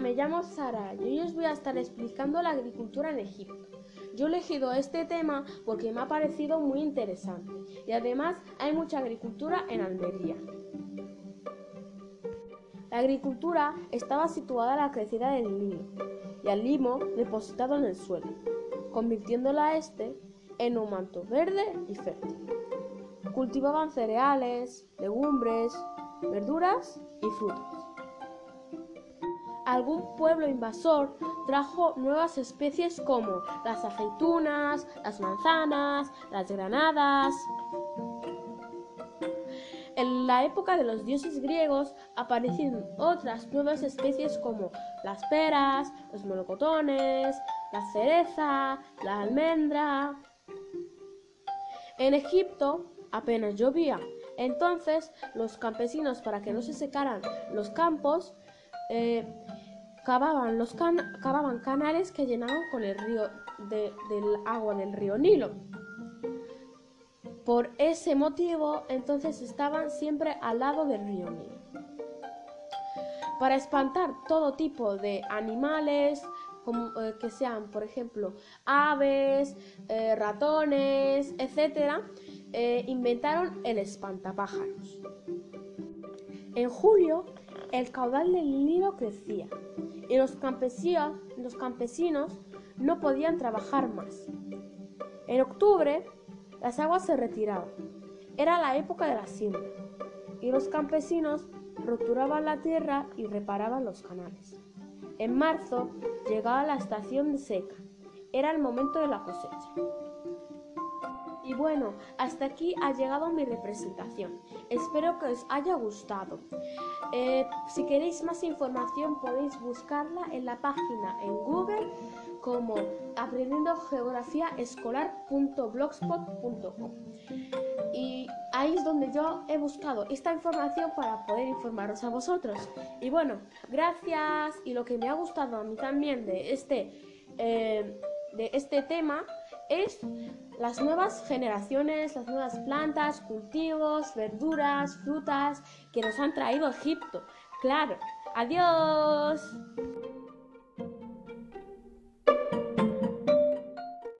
Me llamo Sara y hoy os voy a estar explicando la agricultura en Egipto. Yo he elegido este tema porque me ha parecido muy interesante y además hay mucha agricultura en Almería. La agricultura estaba situada a la crecida del Nilo y al limo depositado en el suelo, convirtiéndola a este en un manto verde y fértil. Cultivaban cereales, legumbres, verduras y frutas. Algún pueblo invasor trajo nuevas especies como las aceitunas, las manzanas, las granadas. En la época de los dioses griegos aparecieron otras nuevas especies como las peras, los melocotones, la cereza, la almendra. En Egipto apenas llovía, entonces los campesinos para que no se secaran los campos eh, cavaban, los cavaban canales que llenaban con el río del agua del río Nilo. Por ese motivo, entonces estaban siempre al lado del río Nilo. Para espantar todo tipo de animales, como, eh, que sean, por ejemplo, aves, eh, ratones, etc., eh, inventaron el espantapájaros. En julio, el caudal del Nilo crecía y los campesinos, los campesinos no podían trabajar más. En octubre, las aguas se retiraban. Era la época de la siembra y los campesinos roturaban la tierra y reparaban los canales. En marzo llegaba la estación de seca. Era el momento de la cosecha. Bueno, hasta aquí ha llegado mi representación. Espero que os haya gustado. Eh, si queréis más información podéis buscarla en la página en Google como aprendiendo geografía escolar.blogspot.com. Y ahí es donde yo he buscado esta información para poder informaros a vosotros. Y bueno, gracias. Y lo que me ha gustado a mí también de este, eh, de este tema es las nuevas generaciones, las nuevas plantas, cultivos, verduras, frutas que nos han traído Egipto. Claro. Adiós.